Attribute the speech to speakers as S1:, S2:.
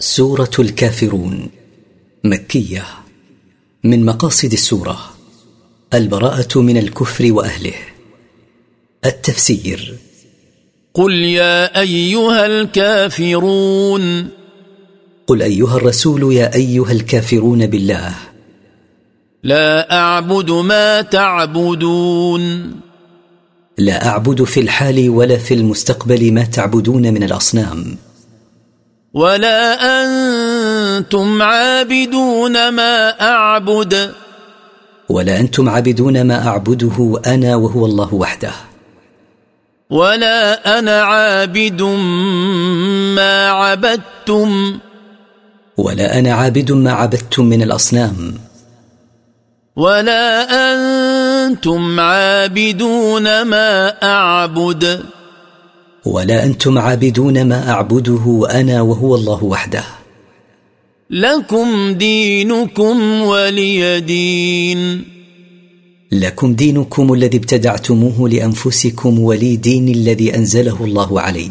S1: سورة الكافرون مكية من مقاصد السورة البراءة من الكفر وأهله. التفسير
S2: قل يا أيها الكافرون.
S1: قل أيها الرسول يا أيها الكافرون بالله.
S2: لا أعبد ما تعبدون.
S1: لا أعبد في الحال ولا في المستقبل ما تعبدون من الأصنام.
S2: ولا أنتم عابدون ما أعبد.
S1: ولا أنتم عابدون ما أعبده أنا وهو الله وحده.
S2: ولا أنا عابد ما عبدتم.
S1: ولا أنا عابد ما عبدتم من الأصنام.
S2: ولا أنتم عابدون ما أعبد.
S1: ولا أنتم عابدون ما أعبده أنا وهو الله وحده.
S2: لكم دينكم ولي دين.
S1: لكم دينكم الذي ابتدعتموه لأنفسكم ولي دين الذي أنزله الله علي